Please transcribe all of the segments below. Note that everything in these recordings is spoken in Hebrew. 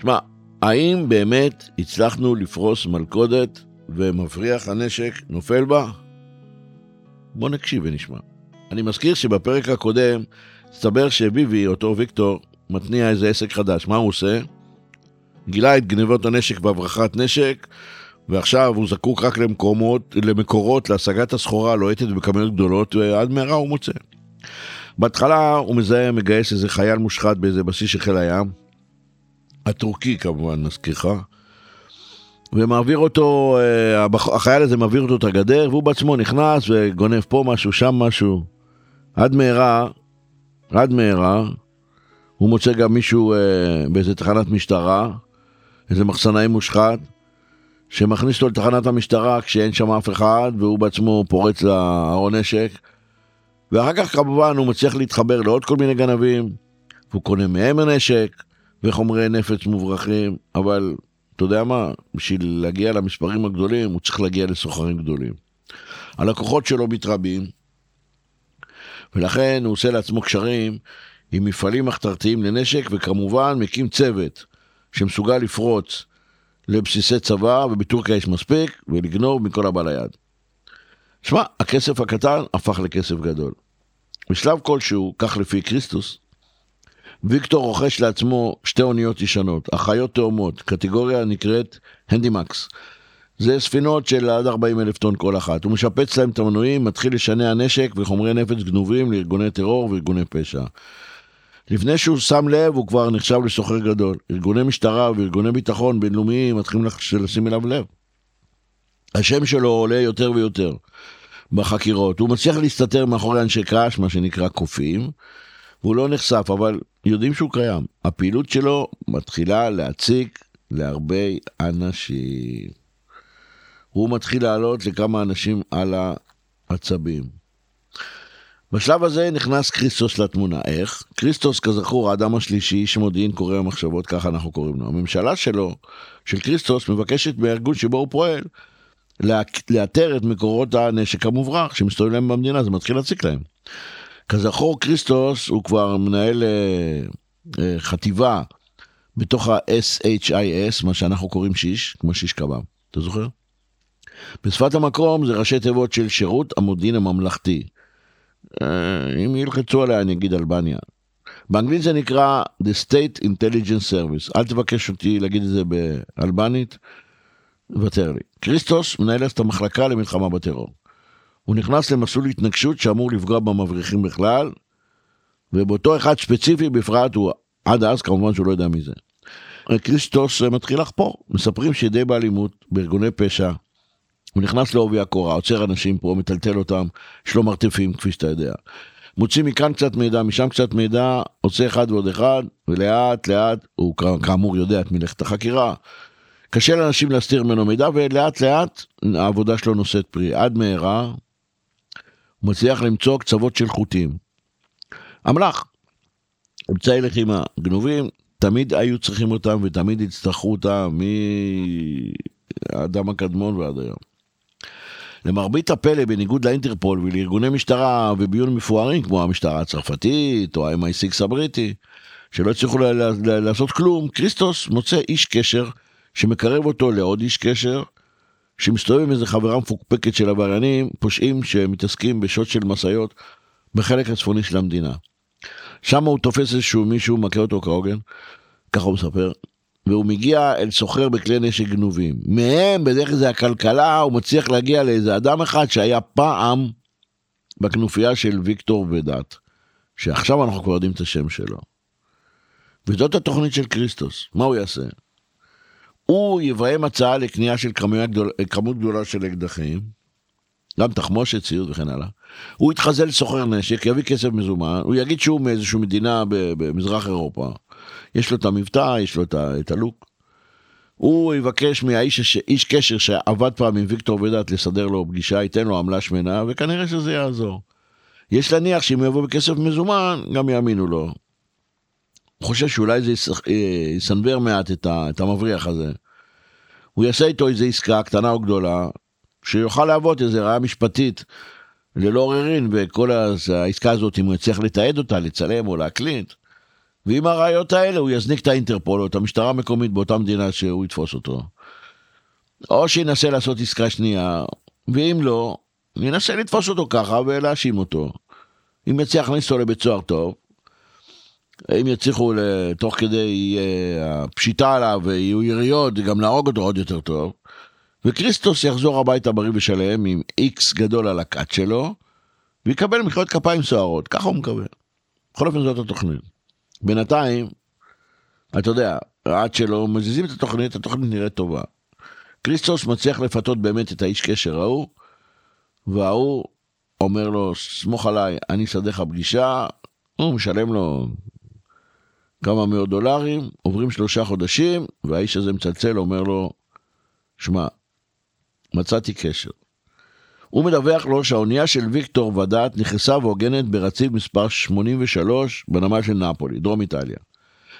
שמע, האם באמת הצלחנו לפרוס מלכודת ומבריח הנשק נופל בה? בוא נקשיב ונשמע. אני מזכיר שבפרק הקודם הסתבר שביבי, אותו ויקטור, מתניע איזה עסק חדש. מה הוא עושה? גילה את גנבות הנשק והברחת נשק, ועכשיו הוא זקוק רק למקומות, למקורות להשגת הסחורה הלוהטת בכמויות גדולות, ועד מהרה הוא מוצא. בהתחלה הוא מזהה, מגייס איזה חייל מושחת באיזה בסיס של חיל הים, הטורקי כמובן, נזכירך, ומעביר אותו, אה, החייל הזה מעביר אותו את הגדר, והוא בעצמו נכנס וגונב פה משהו, שם משהו. עד מהרה, עד מהרה, הוא מוצא גם מישהו אה, באיזה תחנת משטרה, איזה מחסנאי מושחת, שמכניס אותו לתחנת המשטרה כשאין שם אף אחד, והוא בעצמו פורץ לארון נשק. ואחר כך כמובן הוא מצליח להתחבר לעוד כל מיני גנבים, והוא קונה מהם הנשק וחומרי נפץ מוברחים, אבל אתה יודע מה, בשביל להגיע למספרים הגדולים הוא צריך להגיע לסוחרים גדולים. הלקוחות שלו מתרבים, ולכן הוא עושה לעצמו קשרים עם מפעלים מחתרתיים לנשק, וכמובן מקים צוות שמסוגל לפרוץ לבסיסי צבא, ובטורקיה יש מספיק, ולגנוב מכל הבא ליד. שמע, הכסף הקטן הפך לכסף גדול. בשלב כלשהו, כך לפי כריסטוס, ויקטור רוכש לעצמו שתי אוניות ישנות, אחיות תאומות, קטגוריה נקראת הנדימקס. זה ספינות של עד 40 אלף טון כל אחת. הוא משפץ להם את המנועים, מתחיל לשנע נשק וחומרי נפץ גנובים לארגוני טרור וארגוני פשע. לפני שהוא שם לב, הוא כבר נחשב לסוחר גדול. ארגוני משטרה וארגוני ביטחון בינלאומיים מתחילים לשים אליו לב. השם שלו עולה יותר ויותר בחקירות. הוא מצליח להסתתר מאחורי אנשי קרש, מה שנקרא קופים, והוא לא נחשף, אבל יודעים שהוא קיים. הפעילות שלו מתחילה להציק להרבה אנשים. הוא מתחיל לעלות לכמה אנשים על העצבים. בשלב הזה נכנס כריסטוס לתמונה. איך? כריסטוס, כזכור, האדם השלישי, איש מודיעין קורא המחשבות, ככה אנחנו קוראים לו. הממשלה שלו, של כריסטוס, מבקשת מהארגון שבו הוא פועל, לאתר את מקורות הנשק המוברח שמסתובבים להם במדינה, זה מתחיל להציק להם. כזכור, כריסטוס הוא כבר מנהל אה, אה, חטיבה בתוך ה-SHIS, מה שאנחנו קוראים שיש, כמו שיש קב"ם. אתה זוכר? בשפת המקום זה ראשי תיבות של שירות המודיעין הממלכתי. אה, אם ילחצו עליה אני אגיד אלבניה. באנגלית זה נקרא The State Intelligence Service. אל תבקש אותי להגיד את זה באלבנית, ותר לי. כריסטוס מנהל את המחלקה למלחמה בטרור. הוא נכנס למסלול התנגשות שאמור לפגוע במבריחים בכלל, ובאותו אחד ספציפי בפרט הוא עד אז כמובן שהוא לא יודע מי זה. כריסטוס מתחיל לחפור, מספרים שדי באלימות, בארגוני פשע, הוא נכנס לעובי הקורה, עוצר אנשים פה, מטלטל אותם, יש לו מרתפים כפי שאתה יודע. מוציא מכאן קצת מידע, משם קצת מידע, עושה אחד ועוד אחד, ולאט לאט, הוא כאמור יודע את מלאכת החקירה. קשה לאנשים להסתיר ממנו מידע, ולאט לאט העבודה שלו נושאת פרי. עד מהרה, מצליח למצוא קצוות של חוטים. אמל"ח, אמצעי לחימה, גנובים, תמיד היו צריכים אותם ותמיד יצטרכו אותם מהאדם הקדמון ועד היום. למרבית הפלא, בניגוד לאינטרפול ולארגוני משטרה וביון מפוארים כמו המשטרה הצרפתית או ה-MI6 הבריטי, שלא הצליחו לעשות כלום, כריסטוס מוצא איש קשר שמקרב אותו לעוד איש קשר, שמסתובב עם איזה חברה מפוקפקת של עבריינים, פושעים שמתעסקים בשוד של משאיות בחלק הצפוני של המדינה. שם הוא תופס איזשהו מישהו, מכה אותו כהוגן, ככה הוא מספר, והוא מגיע אל סוחר בכלי נשק גנובים. מהם, בדרך כלל זה הכלכלה, הוא מצליח להגיע לאיזה אדם אחד שהיה פעם בכנופיה של ויקטור ודת, שעכשיו אנחנו כבר יודעים את השם שלו. וזאת התוכנית של כריסטוס, מה הוא יעשה? הוא יביים הצעה לקנייה של גדול, כמות גדולה של אקדחים, גם תחמושת, ציוד וכן הלאה. הוא יתחזה לסוחר נשק, יביא כסף מזומן, הוא יגיד שהוא מאיזושהי מדינה במזרח אירופה. יש לו את המבטא, יש לו את הלוק. הוא יבקש מהאיש איש קשר שעבד פעם עם ויקטור ודת לסדר לו פגישה, ייתן לו עמלה שמנה, וכנראה שזה יעזור. יש להניח שאם יבוא בכסף מזומן, גם יאמינו לו. חושב שאולי זה יסנוור מעט את המבריח הזה. הוא יעשה איתו איזו עסקה קטנה או גדולה, שיוכל להוות איזו ראיה משפטית ללא עוררין, וכל העסקה הזאת, אם הוא יצליח לתעד אותה, לצלם או להקליט, ועם הראיות האלה הוא יזניק את האינטרפול או את המשטרה המקומית באותה מדינה שהוא יתפוס אותו. או שינסה לעשות עסקה שנייה, ואם לא, ינסה לתפוס אותו ככה ולהאשים אותו. אם יצליח להכניס אותו לבית סוהר טוב, אם יצליחו תוך כדי אה, הפשיטה עליו ויהיו יריות, גם להרוג אותו עוד יותר טוב. וכריסטוס יחזור הביתה בריא ושלם עם איקס גדול על הכת שלו, ויקבל מחיאות כפיים סוערות, ככה הוא מקבל. בכל אופן זאת התוכנית. בינתיים, אתה יודע, עד שלא מזיזים את התוכנית, התוכנית נראית טובה. כריסטוס מצליח לפתות באמת את האיש קשר ההוא, וההוא אומר לו, סמוך עליי, אני אסדר לך פגישה, הוא משלם לו כמה מאות דולרים, עוברים שלושה חודשים, והאיש הזה מצלצל, אומר לו, שמע, מצאתי קשר. הוא מדווח לו שהאונייה של ויקטור ודעת נכנסה והוגנת ברציף מספר 83 בנמל של נפולי, דרום איטליה.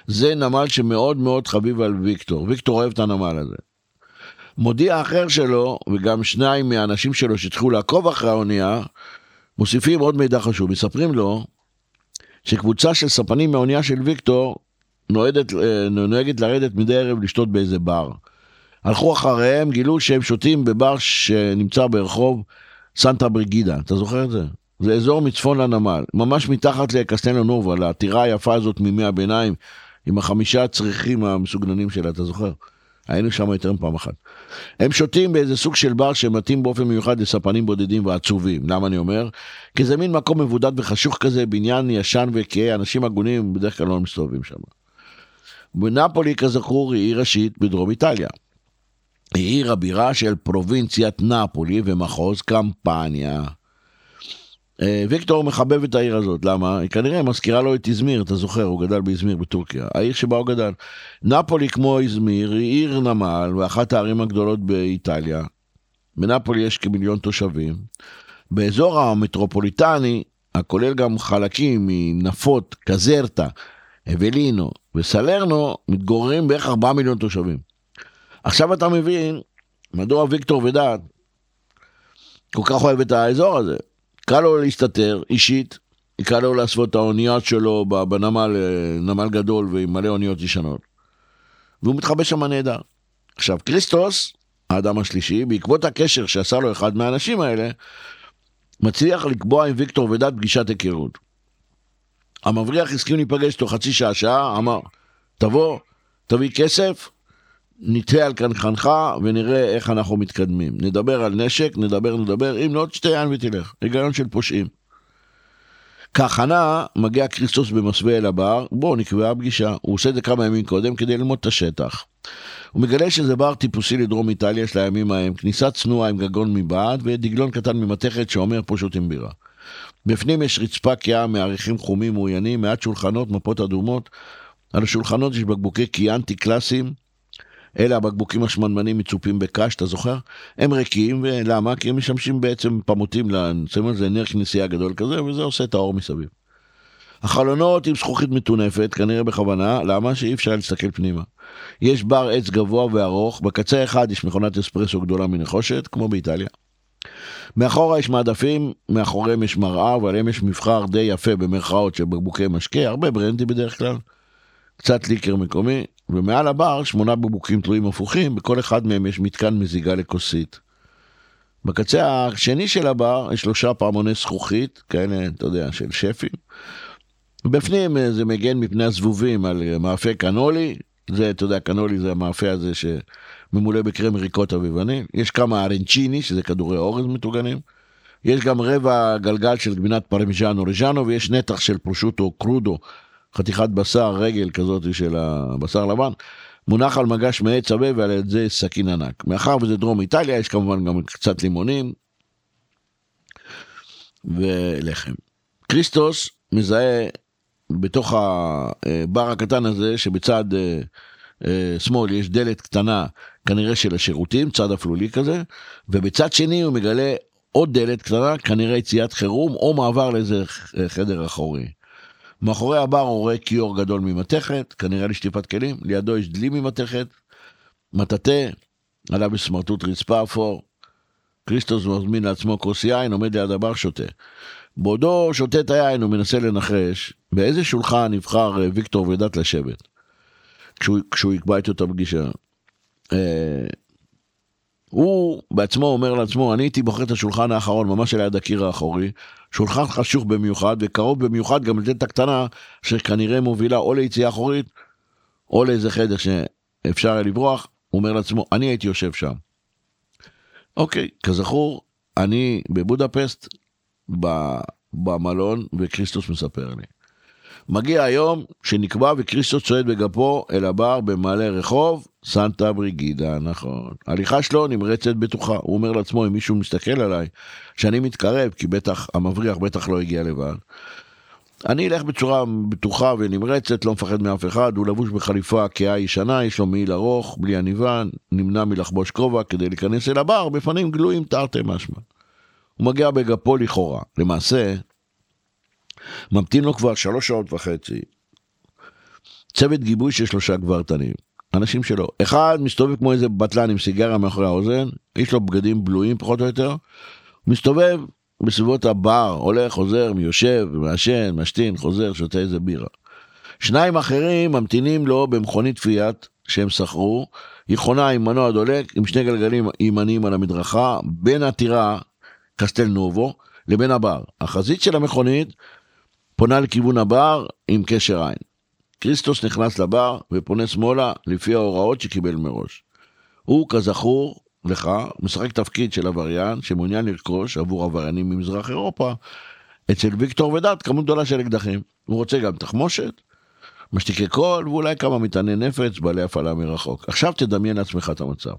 זה נמל שמאוד מאוד חביב על ויקטור, ויקטור אוהב את הנמל הזה. מודיע אחר שלו, וגם שניים מהאנשים שלו שהתחילו לעקוב אחרי האונייה, מוסיפים עוד מידע חשוב, מספרים לו שקבוצה של ספנים מהאונייה של ויקטור נוהגת, אה, נוהגת לרדת מדי ערב לשתות באיזה בר. הלכו אחריהם, גילו שהם שותים בבר שנמצא ברחוב סנטה בריגידה, אתה זוכר את זה? זה אזור מצפון לנמל, ממש מתחת לקסטלו נובה, לטירה היפה הזאת מימי הביניים, עם החמישה הצריכים המסוגננים שלה, אתה זוכר? היינו שם יותר מפעם אחת. הם שותים באיזה סוג של בר שמתאים באופן מיוחד לספנים בודדים ועצובים. למה אני אומר? כי זה מין מקום מבודד וחשוך כזה, בניין ישן וכהה, אנשים הגונים בדרך כלל לא מסתובבים שם. ונפולי, כזכור, היא עיר ראשית בדרום איטליה. היא עיר הבירה של פרובינציית נפולי ומחוז קמפניה. אה, ויקטור מחבב את העיר הזאת, למה? היא כנראה מזכירה לו את איזמיר, אתה זוכר, הוא גדל באיזמיר בטורקיה, העיר שבה הוא גדל. נפולי כמו איזמיר היא עיר נמל ואחת הערים הגדולות באיטליה. בנפולי יש כמיליון תושבים. באזור המטרופוליטני, הכולל גם חלקים מנפות, קזרטה, אבלינו וסלרנו, מתגוררים בערך 4 מיליון תושבים. עכשיו אתה מבין מדוע ויקטור ודעת כל כך אוהב את האזור הזה. קל לו להסתתר אישית, קל לו לאספות את האוניות שלו בנמל, אה, נמל גדול ועם מלא אוניות ישנות. והוא מתחבא שם נהדר. עכשיו, כריסטוס, האדם השלישי, בעקבות הקשר שעשה לו אחד מהאנשים האלה, מצליח לקבוע עם ויקטור ודת פגישת היכרות. המבריח הסכים להיפגש תוך חצי שעה, שעה, אמר, תבוא, תביא כסף, נתהה על קנקנך ונראה איך אנחנו מתקדמים. נדבר על נשק, נדבר, נדבר, אם לא, תשתה יין ותלך. היגיון של פושעים. כהכנה, מגיע כריסטוס במסווה אל הבר, בואו נקבעה פגישה. הוא עושה את זה כמה ימים קודם כדי ללמוד את השטח. הוא מגלה שזה בר טיפוסי לדרום איטליה של הימים ההם, כניסה צנועה עם גגון מבעד ודגלון קטן ממתכת שאומר פה שותים בירה. בפנים יש רצפה קאה מעריכים חומים מאוינים, מעט שולחנות, מפות אדומות. על השולחנות יש בקבוקי קיאנטי קלאסיים, אלה הבקבוקים השמנמנים מצופים בקש, אתה זוכר? הם ריקים, ולמה? כי הם משמשים בעצם פמוטים, שמים על זה נר כנסייה גדול כזה, וזה עושה את האור מסביב. החלונות עם זכוכית מטונפת, כנראה בכוונה, למה? שאי אפשר להסתכל פנימה. יש בר עץ גבוה וארוך, בקצה אחד יש מכונת אספרסו גדולה מנחושת, כמו באיטליה. מאחורה יש מעדפים, מאחוריהם יש מראה, ועליהם יש מבחר די יפה במרכאות של בקבוקי משקה, הרבה ברנדי בדרך כלל. קצת ליקר מקומי, ומעל הבר שמונה בקבוקים תלויים הפוכים, בכל אחד מהם יש מתקן מזיגה לכוסית. בקצה השני של הבר יש שלושה פעמוני זכוכית, כאלה, אתה יודע, של שפים. בפנים זה מגן מפני הזבובים על מאפה קנולי, זה, אתה יודע, קנולי זה המאפה הזה שממולא בקרם ריקוטה ווניל. יש כמה ארנצ'יני, שזה כדורי אורז מטוגנים. יש גם רבע גלגל של גבינת פרמיז'אנו ריז'אנו, ויש נתח של פרושוטו קרודו, חתיכת בשר, רגל כזאת של הבשר לבן. מונח על מגש מעץ עבה ועל זה סכין ענק. מאחר וזה דרום איטליה, יש כמובן גם קצת לימונים ולחם. כריסטוס מזהה בתוך הבר הקטן הזה, שבצד אה, אה, שמאל יש דלת קטנה, כנראה של השירותים, צד אפלולי כזה, ובצד שני הוא מגלה עוד דלת קטנה, כנראה יציאת חירום, או מעבר לאיזה חדר אחורי. מאחורי הבר הוא רואה כיור גדול ממתכת, כנראה לשטיפת כלים, לידו יש דלי ממתכת, מטאטא, עליו יש סמרטוט רצפה אפור. כריסטוס מזמין לעצמו כוס יין, עומד ליד הבר, שותה. בעודו שותה את היין הוא מנסה לנחש באיזה שולחן נבחר אה, ויקטור ודעת לשבת כשהוא, כשהוא יקבע איתו את הפגישה. בעצמו אומר לעצמו, אני הייתי בוחר את השולחן האחרון, ממש ליד הקיר האחורי, שולחן חשוך במיוחד, וקרוב במיוחד גם לדלת הקטנה, שכנראה מובילה או ליציאה אחורית, או לאיזה חדר שאפשר היה לברוח, הוא אומר לעצמו, אני הייתי יושב שם. אוקיי, כזכור, אני בבודפסט, במלון, וכריסטוס מספר לי. מגיע היום שנקבע וכריסטוס צועד בגפו אל הבר במעלה רחוב סנטה בריגידה, נכון. הליכה שלו נמרצת בטוחה. הוא אומר לעצמו, אם מישהו מסתכל עליי, שאני מתקרב, כי בטח, המבריח בטח לא הגיע לבד. אני אלך בצורה בטוחה ונמרצת, לא מפחד מאף אחד, הוא לבוש בחליפה כהה ישנה, יש לו מעיל ארוך, בלי עניבה, נמנע מלחבוש כובע כדי להיכנס אל הבר, בפנים גלויים תרתי משמע. הוא מגיע בגפו לכאורה. למעשה, ממתין לו כבר שלוש שעות וחצי. צוות גיבוי של שלושה גברתנים. אנשים שלו. אחד מסתובב כמו איזה בטלן עם סיגריה מאחורי האוזן, יש לו בגדים בלויים פחות או יותר, מסתובב בסביבות הבר, הולך, חוזר, יושב, מעשן, משתין, חוזר, שותה איזה בירה. שניים אחרים ממתינים לו במכונית פיאט שהם שכרו, יכונה עם מנוע דולק, עם שני גלגלים ימניים על המדרכה, בין הטירה, קסטל נובו, לבין הבר. החזית של המכונית פונה לכיוון הבר עם קשר עין. כריסטוס נכנס לבר ופונה שמאלה לפי ההוראות שקיבל מראש. הוא, כזכור לך, משחק תפקיד של עבריין שמעוניין לרכוש עבור עבריינים ממזרח אירופה אצל ויקטור ודת כמות גדולה של אקדחים. הוא רוצה גם תחמושת, משתיקי קול ואולי כמה מטעני נפץ בעלי הפעלה מרחוק. עכשיו תדמיין לעצמך את המצב.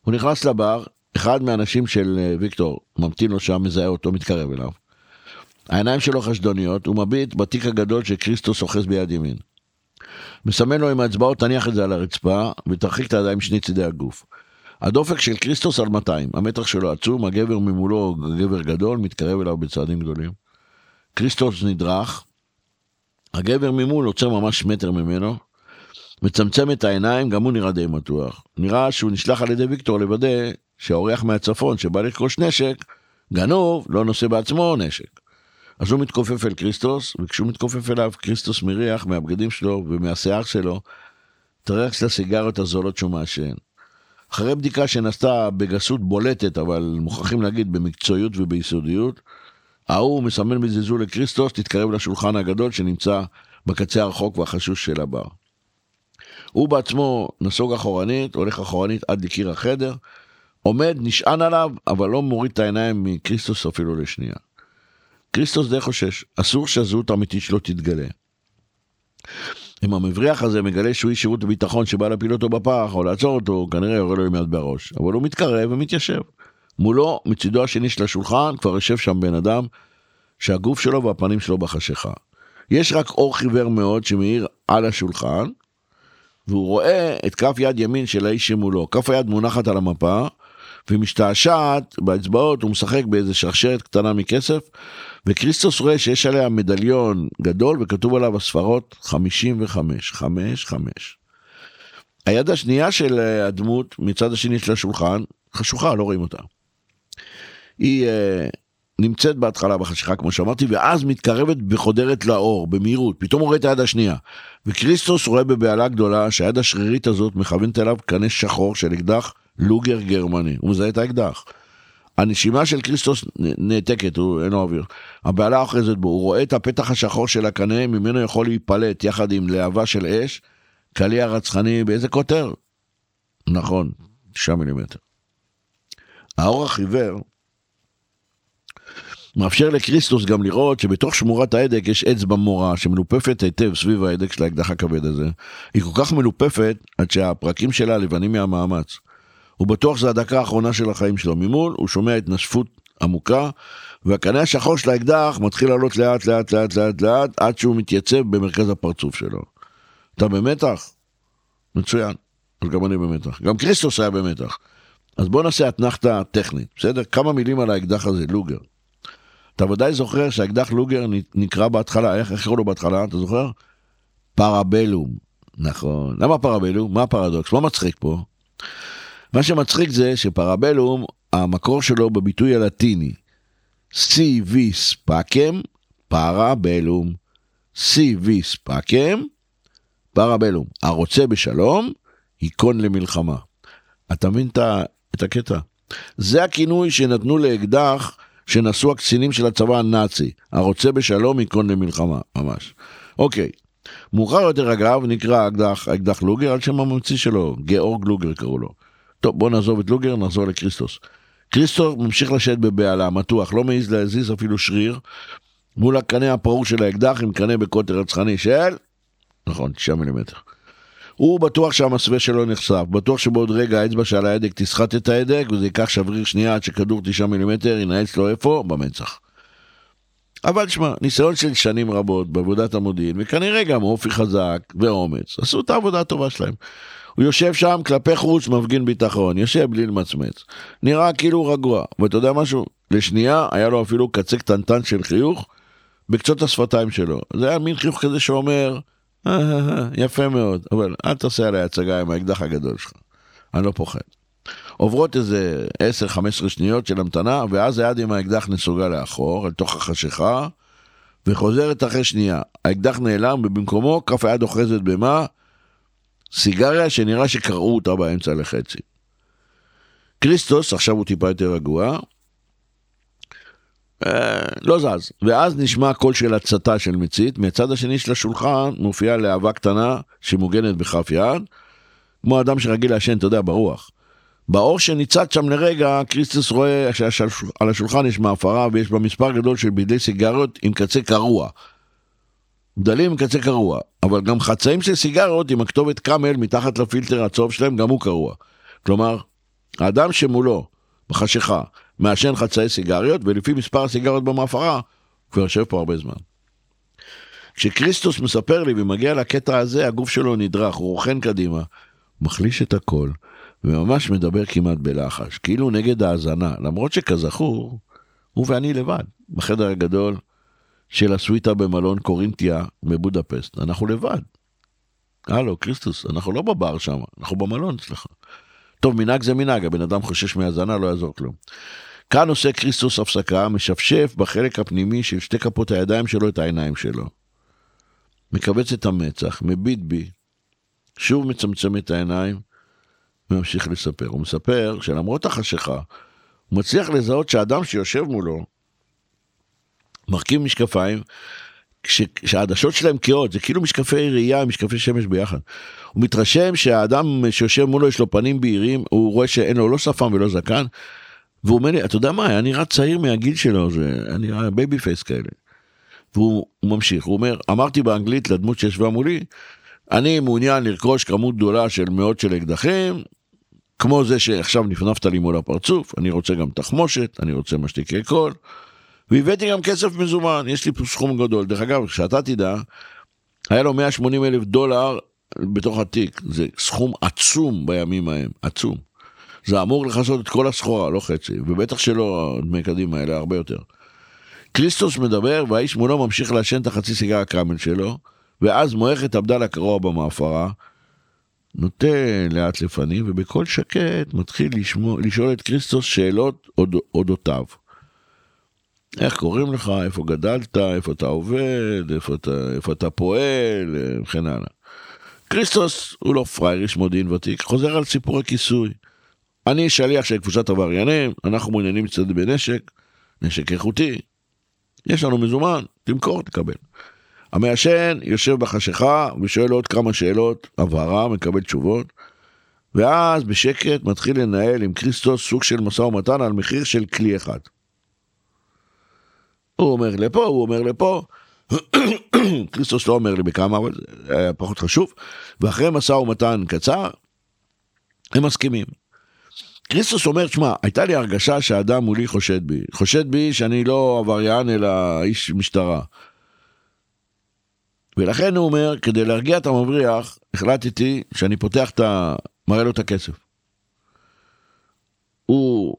הוא נכנס לבר, אחד מהאנשים של אה, ויקטור ממתין לו שם, מזהה אותו, מתקרב אליו. העיניים שלו חשדוניות, הוא מביט בתיק הגדול שקריסטוס אוחז ביד ימין. מסמן לו עם האצבעות, תניח את זה על הרצפה, ותרחיק את הידיים משני צידי הגוף. הדופק של כריסטוס על 200, המתח שלו עצום, הגבר ממולו גבר גדול, מתקרב אליו בצעדים גדולים. כריסטוס נדרך, הגבר ממול עוצר ממש מטר ממנו, מצמצם את העיניים, גם הוא נראה די מתוח. נראה שהוא נשלח על ידי ויקטור לוודא שהאורח מהצפון שבא לרכוש נשק, גנוב, לא נושא בעצמו נשק. אז הוא מתכופף אל כריסטוס, וכשהוא מתכופף אליו, כריסטוס מריח מהבגדים שלו ומהשיער שלו את הריח של הסיגריות הזולות שהוא מעשן. אחרי בדיקה שנעשתה בגסות בולטת, אבל מוכרחים להגיד במקצועיות וביסודיות, ההוא מסמן בזלזול לכריסטוס, תתקרב לשולחן הגדול שנמצא בקצה הרחוק והחשוש של הבר. הוא בעצמו נסוג אחורנית, הולך אחורנית עד לקיר החדר, עומד, נשען עליו, אבל לא מוריד את העיניים מכריסטוס אפילו לשנייה. כריסטוס די חושש, אסור שהזהות האמיתית שלו תתגלה. אם המבריח הזה מגלה שהוא איש שירות הביטחון שבא להפיל אותו בפח או לעצור אותו, כנראה יורה לו יד בראש. אבל הוא מתקרב ומתיישב. מולו, מצידו השני של השולחן, כבר יושב שם בן אדם שהגוף שלו והפנים שלו בחשיכה. יש רק אור חיוור מאוד שמאיר על השולחן, והוא רואה את כף יד ימין של האיש שמולו. כף היד מונחת על המפה, והיא משתעשעת באצבעות, הוא משחק באיזה שרשרת קטנה מכסף, וכריסטוס רואה שיש עליה מדליון גדול וכתוב עליו הספרות 55, 5, 5. היד השנייה של אה, הדמות מצד השני של השולחן חשוכה, לא רואים אותה. היא uh, נמצאת בהתחלה בחשיכה כמו שאמרתי ואז מתקרבת וחודרת לאור במהירות פתאום הוא רואה את היד השנייה וכריסטוס רואה בבהלה גדולה שהיד השרירית הזאת מכוונת אליו קנה שחור של אקדח לוגר גרמני הוא מזהה את האקדח. הנשימה של כריסטוס נעתקת, הוא אין לו אוויר. הבעלה אוחזת בו, הוא רואה את הפתח השחור של הקנה, ממנו יכול להיפלט יחד עם להבה של אש, קליע רצחני באיזה קוטר? נכון, 9 מילימטר. האור החיוור מאפשר לקריסטוס גם לראות שבתוך שמורת ההדק יש אצבע מורה שמלופפת היטב סביב ההדק של האקדח הכבד הזה. היא כל כך מלופפת עד שהפרקים שלה לבנים מהמאמץ. הוא בטוח שזו הדקה האחרונה של החיים שלו. ממול הוא שומע התנשפות עמוקה, והקנה השחור של האקדח מתחיל לעלות לאט לאט לאט לאט לאט עד שהוא מתייצב במרכז הפרצוף שלו. אתה במתח? מצוין. אז גם אני במתח. גם קריסטוס היה במתח. אז בוא נעשה אתנחתא טכנית, בסדר? כמה מילים על האקדח הזה, לוגר. אתה ודאי זוכר שהאקדח לוגר נקרא בהתחלה, איך קראו לו בהתחלה, אתה זוכר? פרבלום. נכון. למה פרבלום? מה הפרדוקס? מה מצחיק פה? מה שמצחיק זה שפרבלום, המקור שלו בביטוי הלטיני. סי ויס פאקם, פרבלום. סי ויס פאקם, פרבלום. הרוצה בשלום, היכון למלחמה. אתה מבין את הקטע? זה הכינוי שנתנו לאקדח שנשאו הקצינים של הצבא הנאצי, הרוצה בשלום ייכון למלחמה, ממש. אוקיי, מאוחר יותר אגב נקרא אקדח, אקדח לוגר על שם הממציא שלו, גאורג לוגר קראו לו. טוב בוא נעזוב את לוגר, נחזור לקריסטוס. קריסטוס ממשיך לשבת בבהלה, מתוח, לא מעז להזיז אפילו שריר, מול הקנה הפרור של האקדח עם קנה בקוטר רצחני של, נכון, 9 מילימטר. הוא בטוח שהמסווה שלו נחשף, בטוח שבעוד רגע האצבע שעל ההדק תסחט את ההדק וזה ייקח שבריר שנייה עד שכדור 9 מילימטר ינעץ לו איפה? במצח. אבל שמע, ניסיון של שנים רבות בעבודת המודיעין, וכנראה גם אופי חזק ואומץ, עשו את העבודה הטובה שלהם. הוא יושב שם כלפי חוץ, מפגין ביטחון, יושב בלי למצמץ. נראה כאילו רגוע, ואתה יודע משהו? לשנייה היה לו אפילו קצה קטנטן של חיוך בקצות השפתיים שלו. זה היה מין חיוך כזה שאומר, יפה מאוד, אבל אל תעשה עליי הצגה עם האקדח הגדול שלך, אני לא פוחד. עוברות איזה 10-15 שניות של המתנה, ואז היד עם האקדח נסוגה לאחור, אל תוך החשיכה, וחוזרת אחרי שנייה. האקדח נעלם, ובמקומו כף היד אוחזת במה? סיגריה שנראה שקרעו אותה באמצע לחצי. כריסטוס, עכשיו הוא טיפה יותר רגוע, אה, לא זז. ואז נשמע קול של הצתה של מצית, מהצד השני של השולחן מופיעה להבה קטנה שמוגנת בכף יד, כמו אדם שרגיל לעשן, אתה יודע, ברוח. באור שניצת שם לרגע, קריסטוס רואה שעל השולחן יש מעפרה ויש בה מספר גדול של בידי סיגריות עם קצה קרוע. גדלים עם קצה קרוע, אבל גם חצאים של סיגריות עם הכתובת קאמל מתחת לפילטר הצהוב שלהם, גם הוא קרוע. כלומר, האדם שמולו, בחשיכה, מעשן חצאי סיגריות, ולפי מספר הסיגריות במעפרה, הוא כבר יושב פה הרבה זמן. כשקריסטוס מספר לי ומגיע לקטע הזה, הגוף שלו נדרך, הוא רוכן קדימה, מחליש את הכל, וממש מדבר כמעט בלחש, כאילו נגד האזנה, למרות שכזכור, הוא ואני לבד, בחדר הגדול של הסוויטה במלון קורינתיה בבודפסט, אנחנו לבד. הלו, קריסטוס, אנחנו לא בבר שם, אנחנו במלון אצלך. טוב, מנהג זה מנהג, הבן אדם חושש מהאזנה, לא יעזור כלום. כאן עושה כריסטוס הפסקה, משפשף בחלק הפנימי של שתי כפות הידיים שלו את העיניים שלו. מכווץ את המצח, מביט בי, שוב מצמצם את העיניים, וממשיך לספר. הוא מספר שלמרות החשיכה, הוא מצליח לזהות שהאדם שיושב מולו, מרכיב משקפיים, כשהעדשות שלהם קהות, זה כאילו משקפי ראייה, משקפי שמש ביחד. הוא מתרשם שהאדם שיושב מולו יש לו פנים בהירים, הוא רואה שאין לו לא שפם ולא זקן, והוא אומר לי, אתה יודע מה, היה נראה צעיר מהגיל שלו, זה היה נראה baby face כאלה. והוא ממשיך, הוא אומר, אמרתי באנגלית לדמות שישבה מולי, אני מעוניין לרכוש כמות גדולה של מאות של אקדחים, כמו זה שעכשיו נפנפת לי מול הפרצוף, אני רוצה גם תחמושת, אני רוצה משתיקי קול, והבאתי גם כסף מזומן, יש לי סכום גדול. דרך אגב, כשאתה תדע, היה לו 180 אלף דולר בתוך התיק, זה סכום עצום בימים ההם, עצום. זה אמור לכסות את כל הסחורה, לא חצי, ובטח שלא דמי קדימה האלה, הרבה יותר. קריסטוס מדבר, והאיש מולו ממשיך לעשן את החצי סיגר הקאמל שלו, ואז מועך את עבדל הקרוע במעפרה, נוטה לאט לפנים, ובקול שקט מתחיל לשמוע, לשאול את קריסטוס שאלות אוד, אודותיו. איך קוראים לך, איפה גדלת, איפה אתה עובד, איפה אתה, איפה אתה פועל, וכן הלאה. קריסטוס הוא לא פראייר, איש מודיעין ותיק, חוזר על סיפור הכיסוי. אני שליח של קבוצת עבריינים, אנחנו מעוניינים להצטדד בנשק, נשק איכותי. יש לנו מזומן, תמכור, תקבל. המעשן יושב בחשיכה ושואל עוד כמה שאלות, הבהרה, מקבל תשובות, ואז בשקט מתחיל לנהל עם כריסטוס סוג של משא ומתן על מחיר של כלי אחד. הוא אומר לפה, הוא אומר לפה, כריסטוס לא אומר לי בכמה, אבל זה היה פחות חשוב, ואחרי משא ומתן קצר, הם מסכימים. כריסטוס אומר, שמע, הייתה לי הרגשה שהאדם מולי חושד בי. חושד בי שאני לא עבריין אלא איש משטרה. ולכן הוא אומר, כדי להרגיע את המבריח, החלטתי שאני פותח את ה... מראה לו את הכסף. הוא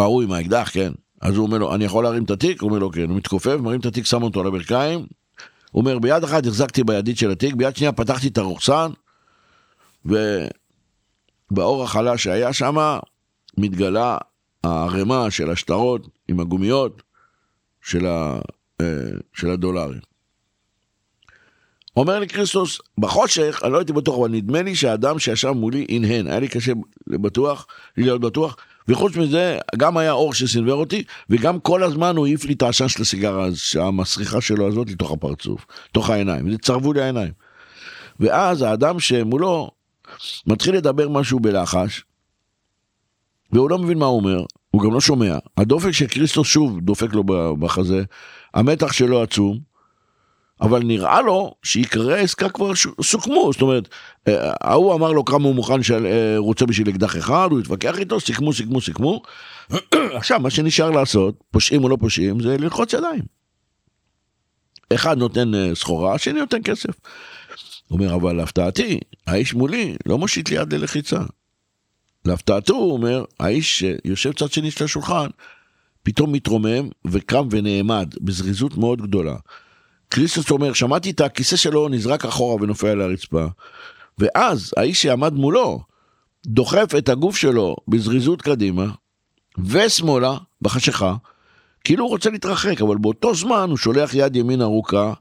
ראוי עם האקדח, כן. אז הוא אומר לו, אני יכול להרים את התיק? הוא אומר לו, כן. הוא מתכופף, מרים את התיק, שם אותו על הברכיים. הוא אומר, ביד אחת החזקתי בידית של התיק, ביד שנייה פתחתי את הרוחסן, ובאור החלש שהיה שם, מתגלה הערימה של השטרות עם הגומיות של, ה, אה, של הדולרים. אומר לי כריסטוס, בחושך, אני לא הייתי בטוח, אבל נדמה לי שהאדם שישב מולי הנהן, היה לי קשה בטוח, להיות בטוח, וחוץ מזה, גם היה אור שסנוור אותי, וגם כל הזמן הוא העיף לי את העשן של הסיגרה, המסריחה שלו הזאת לתוך הפרצוף, לתוך העיניים, זה צרבו לי העיניים. ואז האדם שמולו מתחיל לדבר משהו בלחש, והוא לא מבין מה הוא אומר, הוא גם לא שומע. הדופק של שוב דופק לו בחזה, המתח שלו עצום, אבל נראה לו שעיקרי העסקה כבר סוכמו, זאת אומרת, אה, ההוא אמר לו כמה הוא מוכן שהוא אה, רוצה בשביל אקדח אחד, הוא התווכח איתו, סיכמו, סיכמו, סיכמו. עכשיו, מה שנשאר לעשות, פושעים או לא פושעים, זה ללחוץ ידיים. אחד נותן אה, סחורה, השני נותן כסף. הוא אומר, אבל להפתעתי, האיש מולי לא מושיט לי יד ללחיצה. להפתעתו, הוא אומר, האיש שיושב צד שני של השולחן, פתאום מתרומם וקם ונעמד בזריזות מאוד גדולה. קריסטוס אומר, שמעתי את הכיסא שלו נזרק אחורה ונופל על הרצפה. ואז האיש שעמד מולו דוחף את הגוף שלו בזריזות קדימה ושמאלה בחשיכה, כאילו הוא רוצה להתרחק, אבל באותו זמן הוא שולח יד ימין ארוכה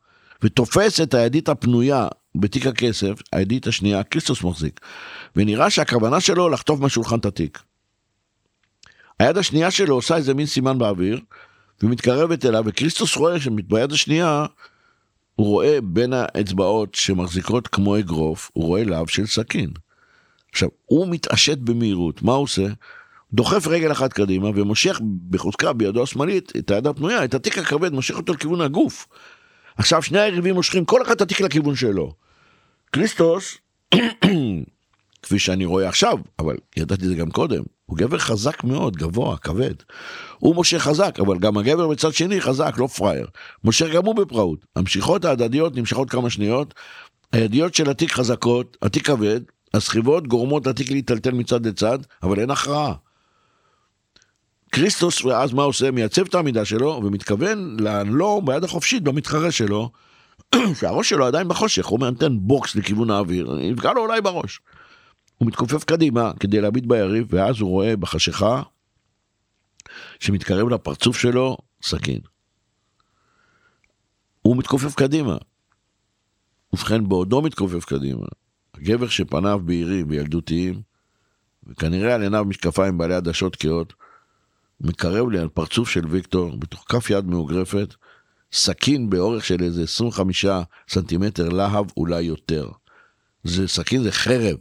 ותופס את הידית הפנויה בתיק הכסף, הידית השנייה, קריסטוס מחזיק, ונראה שהכוונה שלו לחטוף מהשולחן את התיק. היד השנייה שלו עושה איזה מין סימן באוויר, ומתקרבת אליו, וקריסטוס רואה שביד השנייה הוא רואה בין האצבעות שמחזיקות כמו אגרוף, הוא רואה להב של סכין. עכשיו, הוא מתעשת במהירות, מה הוא עושה? דוחף רגל אחת קדימה ומושך בחוזקה בידו השמאלית את היד הפנויה, את התיק הכבד, מושך אותו לכיוון הגוף. עכשיו שני היריבים מושכים כל אחד את התיק לכיוון שלו. קריסטוס, כפי שאני רואה עכשיו, אבל ידעתי זה גם קודם, הוא גבר חזק מאוד, גבוה, כבד. הוא מושך חזק, אבל גם הגבר בצד שני חזק, לא פראייר. מושך גם הוא בפראות. המשיכות ההדדיות נמשכות כמה שניות, הידיות של התיק חזקות, התיק כבד, הסחיבות גורמות לתיק להיטלטל מצד לצד, אבל אין הכרעה. כריסטוס ואז מה עושה? מייצב את העמידה שלו ומתכוון לעלו ביד החופשית במתחרה שלו, שהראש שלו עדיין בחושך, הוא נותן בוקס לכיוון האוויר, יפגע לו אולי בראש. הוא מתכופף קדימה כדי להביט ביריב, ואז הוא רואה בחשיכה שמתקרב לפרצוף שלו סכין. הוא מתכופף קדימה. ובכן, בעודו מתכופף קדימה, הגבר שפניו בהירים וילדותיים, וכנראה על עיניו משקפיים בעלי עדשות כהות, מקרב אל פרצוף של ויקטור, בתוך כף יד מאוגרפת, סכין באורך של איזה 25 סנטימטר להב, אולי יותר. זה סכין, זה חרב.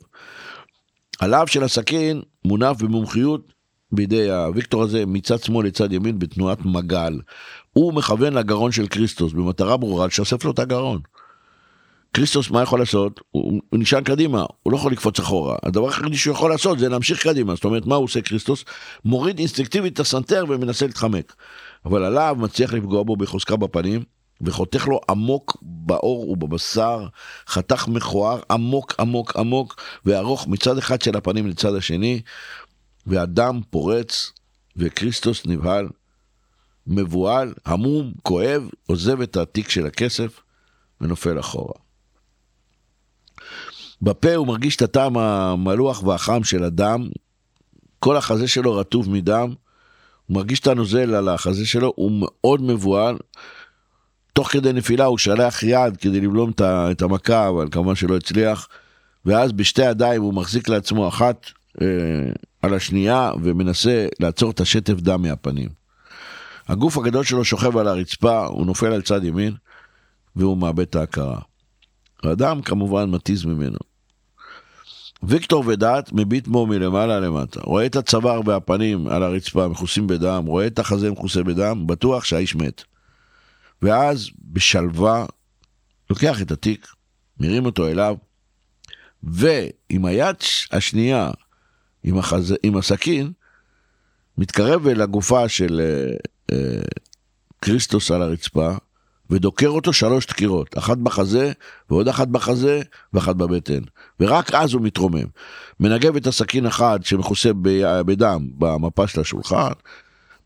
הלהב של הסכין מונף במומחיות בידי הוויקטור הזה מצד שמאל לצד ימין בתנועת מגל. הוא מכוון לגרון של כריסטוס במטרה ברורה לשסף לו את הגרון. כריסטוס מה יכול לעשות? הוא, הוא נשען קדימה, הוא לא יכול לקפוץ אחורה. הדבר היחידי שהוא יכול לעשות זה להמשיך קדימה. זאת אומרת, מה הוא עושה כריסטוס? מוריד אינסטינקטיבית את הסנטר ומנסה להתחמק. אבל הלהב מצליח לפגוע בו בחוזקה בפנים, וחותך לו עמוק בעור ובבשר, חתך מכוער עמוק עמוק עמוק וארוך מצד אחד של הפנים לצד השני, והדם פורץ, וכריסטוס נבהל, מבוהל, המום, כואב, עוזב את התיק של הכסף ונופל אחורה. בפה הוא מרגיש את הטעם המלוח והחם של הדם, כל החזה שלו רטוב מדם, הוא מרגיש את הנוזל על החזה שלו, הוא מאוד מבוהל. תוך כדי נפילה הוא שלח יד כדי לבלום את המכה, אבל כמובן שלא הצליח. ואז בשתי ידיים הוא מחזיק לעצמו אחת אה, על השנייה ומנסה לעצור את השטף דם מהפנים. הגוף הגדול שלו שוכב על הרצפה, הוא נופל על צד ימין, והוא מאבד את ההכרה. האדם כמובן מתיז ממנו. ויקטור ודעת מביט מו מלמעלה למטה, רואה את הצוואר והפנים על הרצפה מכוסים בדם, רואה את החזה מכוסה בדם, בטוח שהאיש מת. ואז בשלווה לוקח את התיק, מרים אותו אליו, ועם היד השנייה, עם, החז... עם הסכין, מתקרב אל הגופה של אה, אה, כריסטוס על הרצפה, ודוקר אותו שלוש דקירות, אחת בחזה, ועוד אחת בחזה, ואחת בבטן. ורק אז הוא מתרומם. מנגב את הסכין אחד שמכוסה בדם במפה של השולחן,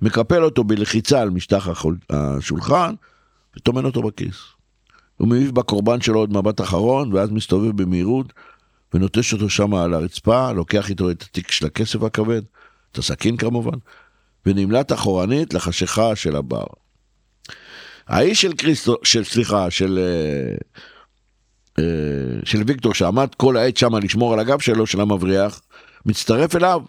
מקפל אותו בלחיצה על משטח השולחן, וטומן אותו בכיס. הוא מעיף בקורבן שלו עוד מבט אחרון, ואז מסתובב במהירות, ונוטש אותו שם על הרצפה, לוקח איתו את התיק של הכסף הכבד, את הסכין כמובן, ונמלט אחורנית לחשיכה של הבר. האיש של קריסטו, של סליחה, של, אה, אה, של ויקטור שעמד כל העת שם לשמור על הגב שלו, של המבריח, מצטרף אליו,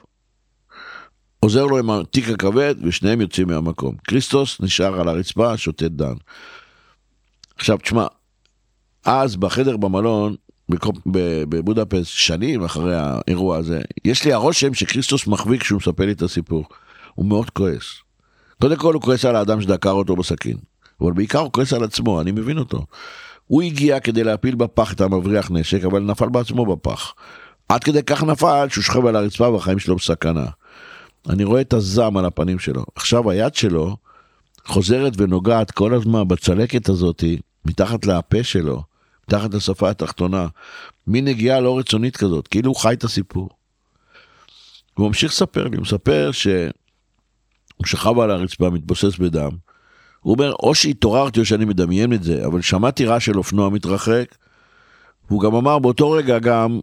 עוזר לו עם התיק הכבד ושניהם יוצאים מהמקום. קריסטוס נשאר על הרצפה, שותת דן. עכשיו תשמע, אז בחדר במלון בבודפסט, שנים אחרי האירוע הזה, יש לי הרושם שקריסטוס מחוויק כשהוא מספר לי את הסיפור. הוא מאוד כועס. קודם כל הוא כועס על האדם שדקר אותו בסכין. אבל בעיקר הוא כועס על עצמו, אני מבין אותו. הוא הגיע כדי להפיל בפח את המבריח נשק, אבל נפל בעצמו בפח. עד כדי כך נפל שהוא שוכב על הרצפה והחיים שלו בסכנה. אני רואה את הזעם על הפנים שלו. עכשיו היד שלו חוזרת ונוגעת כל הזמן בצלקת הזאתי, מתחת לפה שלו, מתחת לשפה התחתונה. מין נגיעה לא רצונית כזאת, כאילו הוא חי את הסיפור. הוא ממשיך לספר לי, הוא מספר שהוא שכב על הרצפה, מתבוסס בדם, הוא אומר, או שהתעוררתי או שאני מדמיין את זה, אבל שמעתי רעש של אופנוע מתרחק. הוא גם אמר באותו רגע גם,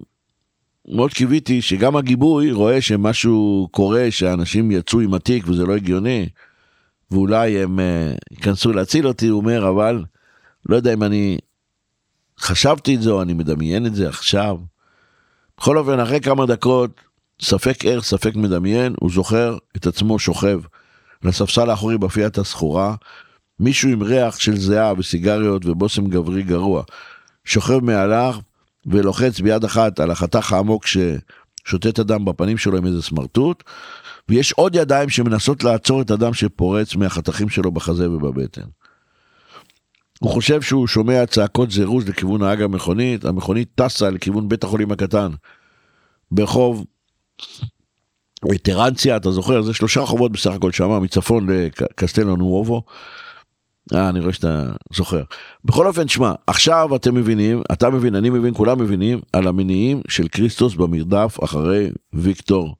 מאוד קיוויתי שגם הגיבוי רואה שמשהו קורה, שאנשים יצאו עם התיק וזה לא הגיוני, ואולי הם uh, ייכנסו להציל אותי, הוא אומר, אבל לא יודע אם אני חשבתי את זה או אני מדמיין את זה עכשיו. בכל אופן, אחרי כמה דקות, ספק ער, ספק מדמיין, הוא זוכר את עצמו שוכב לספסל האחורי בפיית הסחורה, מישהו עם ריח של זיעה וסיגריות ובושם גברי גרוע, שוכב מעליו ולוחץ ביד אחת על החתך העמוק ששוטט הדם בפנים שלו עם איזה סמרטוט, ויש עוד ידיים שמנסות לעצור את הדם שפורץ מהחתכים שלו בחזה ובבטן. הוא חושב שהוא שומע צעקות זירוז לכיוון נהג המכונית, המכונית טסה לכיוון בית החולים הקטן. ברחוב טרנציה, אתה זוכר? זה שלושה רחובות בסך הכל שמה, מצפון לקסטלו נואובו. אה, אני רואה שאתה זוכר. בכל אופן, שמע, עכשיו אתם מבינים, אתה מבין, אני מבין, כולם מבינים, על המניעים של כריסטוס במרדף אחרי ויקטור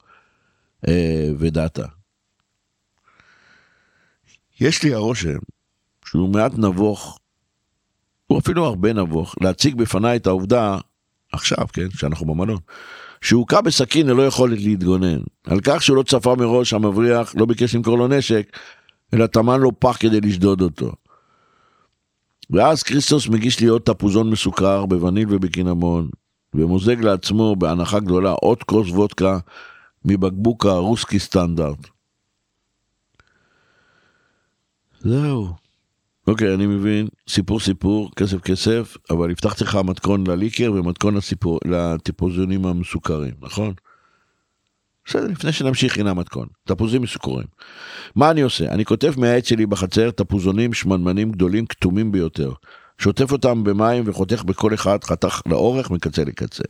אה, ודאטה. יש לי הרושם שהוא מעט נבוך, הוא אפילו הרבה נבוך, להציג בפניי את העובדה, עכשיו, כן, שאנחנו במלון, שהוא הוכה בסכין ללא יכולת להתגונן. על כך שהוא לא צפה מראש, המבריח לא ביקש למכור לו נשק, אלא טמן לו פח כדי לשדוד אותו. ואז כריסטוס מגיש לי עוד תפוזון מסוכר בווניל ובקינמון, ומוזג לעצמו בהנחה גדולה עוד כוס וודקה מבקבוק הרוסקי סטנדרט. זהו. אוקיי, אני מבין, סיפור סיפור, כסף כסף, אבל הבטחתי לך מתכון לליקר ומתכון לסיפור, לטיפוזונים המסוכרים, נכון? בסדר, לפני שנמשיך הנה המתכון, תפוזים מסוכרים. מה אני עושה? אני כותב מהעץ שלי בחצר תפוזונים שמנמנים גדולים כתומים ביותר. שוטף אותם במים וחותך בכל אחד חתך לאורך מקצה לקצה.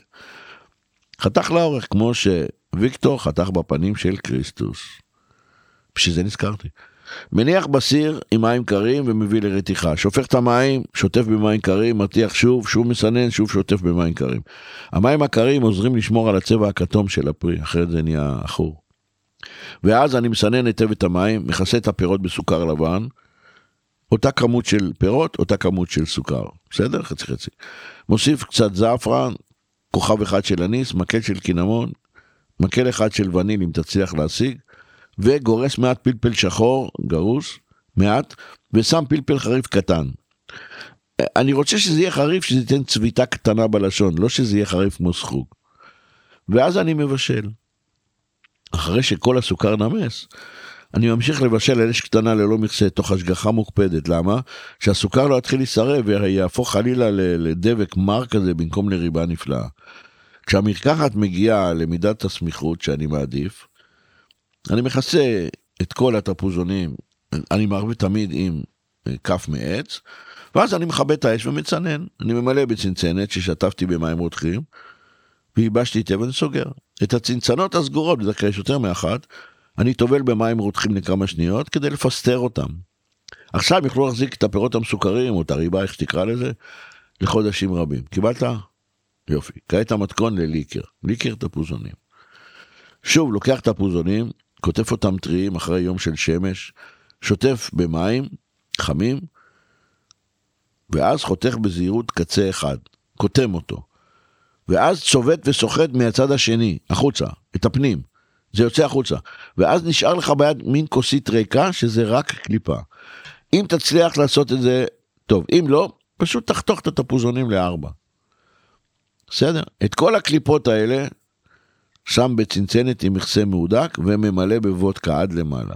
חתך לאורך כמו שוויקטור חתך בפנים של קריסטוס. בשביל זה נזכרתי. מניח בסיר עם מים קרים ומביא לרתיחה. שופך את המים, שוטף במים קרים, מרתיח שוב, שוב מסנן, שוב שוטף במים קרים. המים הקרים עוזרים לשמור על הצבע הכתום של הפרי, אחרת זה נהיה עכור. ואז אני מסנן היטב את המים, מכסה את הפירות בסוכר לבן, אותה כמות של פירות, אותה כמות של סוכר, בסדר? חצי חצי. מוסיף קצת זעפרן, כוכב אחד של אניס, מקל של קינמון, מקל אחד של וניל אם תצליח להשיג, וגורס מעט פלפל שחור, גרוס, מעט, ושם פלפל חריף קטן. אני רוצה שזה יהיה חריף, שזה ייתן צביטה קטנה בלשון, לא שזה יהיה חריף כמו סחוג. ואז אני מבשל. אחרי שכל הסוכר נמס, אני ממשיך לבשל על אש קטנה ללא מכסה תוך השגחה מוקפדת, למה? שהסוכר לא יתחיל להישרף ויהפוך חלילה לדבק מר כזה במקום לריבה נפלאה. כשהמרקחת מגיעה למידת הסמיכות שאני מעדיף, אני מכסה את כל התפוזונים, אני מערבב תמיד עם אה, כף מעץ, ואז אני מכבה את האש ומצנן. אני ממלא בצנצנת ששטפתי במים רותחים, וייבשתי היטב ואני סוגר. את הצנצנות הסגורות, בדרך כלל יש יותר מאחת, אני טובל במים רותחים לכמה שניות כדי לפסטר אותם. עכשיו יוכלו להחזיק את הפירות המסוכרים, או את הריבה, איך שתקרא לזה, לחודשים רבים. קיבלת? יופי. כעת המתכון לליקר. ליקר תפוזונים. שוב, לוקח תפוזונים, כותף אותם טריים אחרי יום של שמש, שוטף במים חמים, ואז חותך בזהירות קצה אחד, קוטם אותו. ואז צובט וסוחט מהצד השני, החוצה, את הפנים. זה יוצא החוצה. ואז נשאר לך ביד מין כוסית ריקה, שזה רק קליפה. אם תצליח לעשות את זה, טוב. אם לא, פשוט תחתוך את התפוזונים לארבע. בסדר? את כל הקליפות האלה, שם בצנצנת עם מכסה מהודק וממלא בוודקה עד למעלה.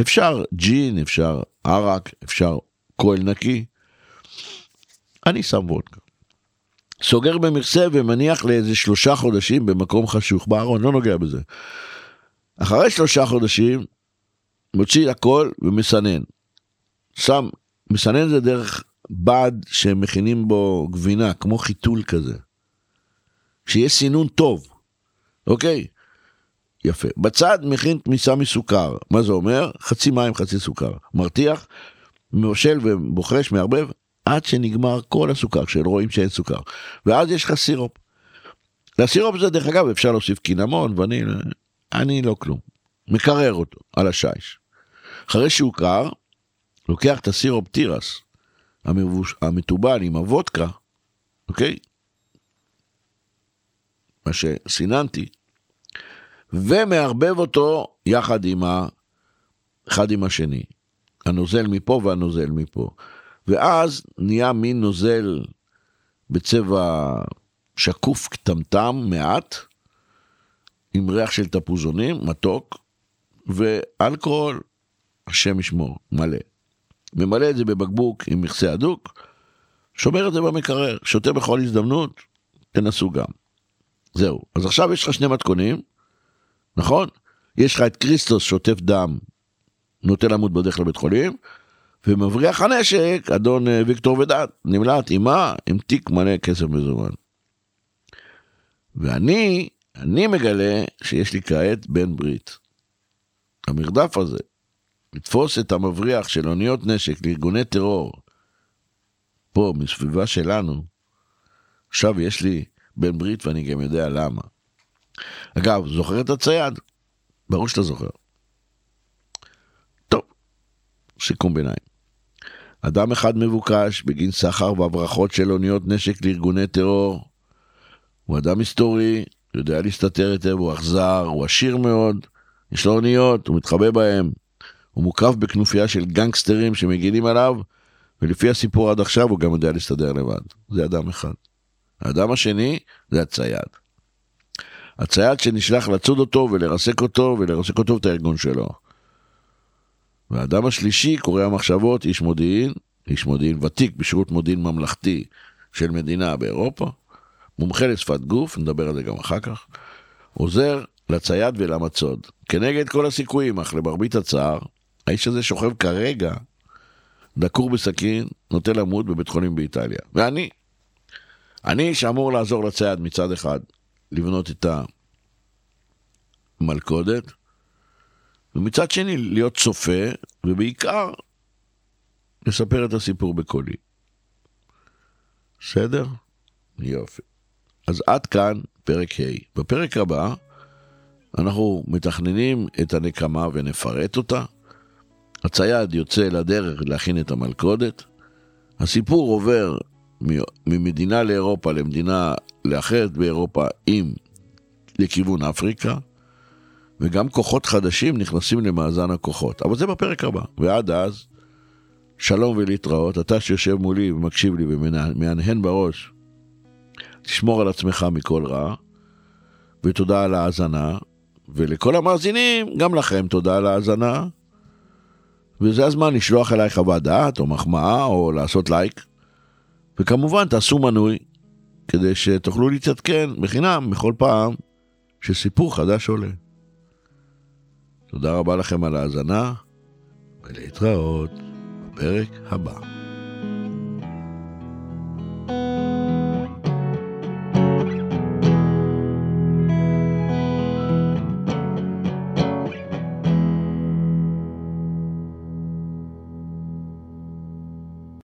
אפשר ג'ין, אפשר ערק, אפשר כהל נקי. אני שם וודקה. סוגר במכסה ומניח לאיזה שלושה חודשים במקום חשוך בארון, לא נוגע בזה. אחרי שלושה חודשים, מוציא הכל ומסנן. שם, מסנן זה דרך בד שמכינים בו גבינה, כמו חיתול כזה. שיהיה סינון טוב, אוקיי? יפה. בצד מכין תמיסה מסוכר. מה זה אומר? חצי מים, חצי סוכר. מרתיח, מבשל ובוחש, מערבב, עד שנגמר כל הסוכר, שרואים שאין סוכר. ואז יש לך סירופ. לסירופ הזה, דרך אגב, אפשר להוסיף קינמון, ואני אני לא כלום. מקרר אותו על השיש. אחרי שהוא קר, לוקח את הסירופ תירס, המבוש... המתובל עם הוודקה, אוקיי? מה שסיננתי, ומערבב אותו יחד עם ה... אחד עם השני. הנוזל מפה והנוזל מפה. ואז נהיה מין נוזל בצבע שקוף קטמטם מעט, עם ריח של תפוזונים, מתוק, ואלכוהול, השם ישמור, מלא. ממלא את זה בבקבוק עם מכסה הדוק, שומר את זה במקרר, שותה בכל הזדמנות, תנסו גם. זהו. אז עכשיו יש לך שני מתכונים, נכון? יש לך את כריסטוס שוטף דם, נוטה למות בדרך לבית חולים, ומבריח הנשק, אדון אה, ויקטור ודעת, נמלט עם מה? עם תיק מלא כסף מזומן. ואני, אני מגלה שיש לי כעת בן ברית. המרדף הזה, לתפוס את המבריח של אוניות נשק לארגוני טרור, פה, מסביבה שלנו, עכשיו יש לי בן ברית ואני גם יודע למה. אגב, זוכר את הצייד? ברור שאתה זוכר. טוב, סיכום ביניים. אדם אחד מבוקש בגין סחר והברחות של אוניות נשק לארגוני טרור. הוא אדם היסטורי, יודע להסתתר היטב, הוא אכזר, הוא עשיר מאוד, יש לו אוניות, הוא מתחבא בהם. הוא מוקף בכנופיה של גנגסטרים שמגינים עליו, ולפי הסיפור עד עכשיו הוא גם יודע להסתדר לבד. זה אדם אחד. האדם השני זה הצייד. הצייד שנשלח לצוד אותו ולרסק אותו ולרסק אותו ואת הארגון שלו. והאדם השלישי, קורא המחשבות, איש מודיעין, איש מודיעין ותיק בשירות מודיעין ממלכתי של מדינה באירופה, מומחה לשפת גוף, נדבר על זה גם אחר כך, עוזר לצייד ולמצוד. כנגד כל הסיכויים, אך למרבית הצער, האיש הזה שוכב כרגע דקור בסכין, נוטה למות בבית חולים באיטליה. ואני, אני שאמור לעזור לצייד מצד אחד, לבנות את המלכודת, ומצד שני להיות צופה, ובעיקר לספר את הסיפור בקולי. בסדר? יופי. אז עד כאן פרק ה'. בפרק הבא אנחנו מתכננים את הנקמה ונפרט אותה. הצייד יוצא לדרך להכין את המלכודת. הסיפור עובר ממדינה לאירופה למדינה לאחרת באירופה עם לכיוון אפריקה. וגם כוחות חדשים נכנסים למאזן הכוחות. אבל זה בפרק הבא. ועד אז, שלום ולהתראות. אתה שיושב מולי ומקשיב לי ומהנהן בראש, תשמור על עצמך מכל רע, ותודה על ההאזנה, ולכל המאזינים, גם לכם תודה על ההאזנה. וזה הזמן לשלוח אליי חוות דעת, או מחמאה, או לעשות לייק. וכמובן, תעשו מנוי, כדי שתוכלו להתעדכן בחינם בכל פעם שסיפור חדש עולה. תודה רבה לכם על ההאזנה, ולהתראות בפרק הבא.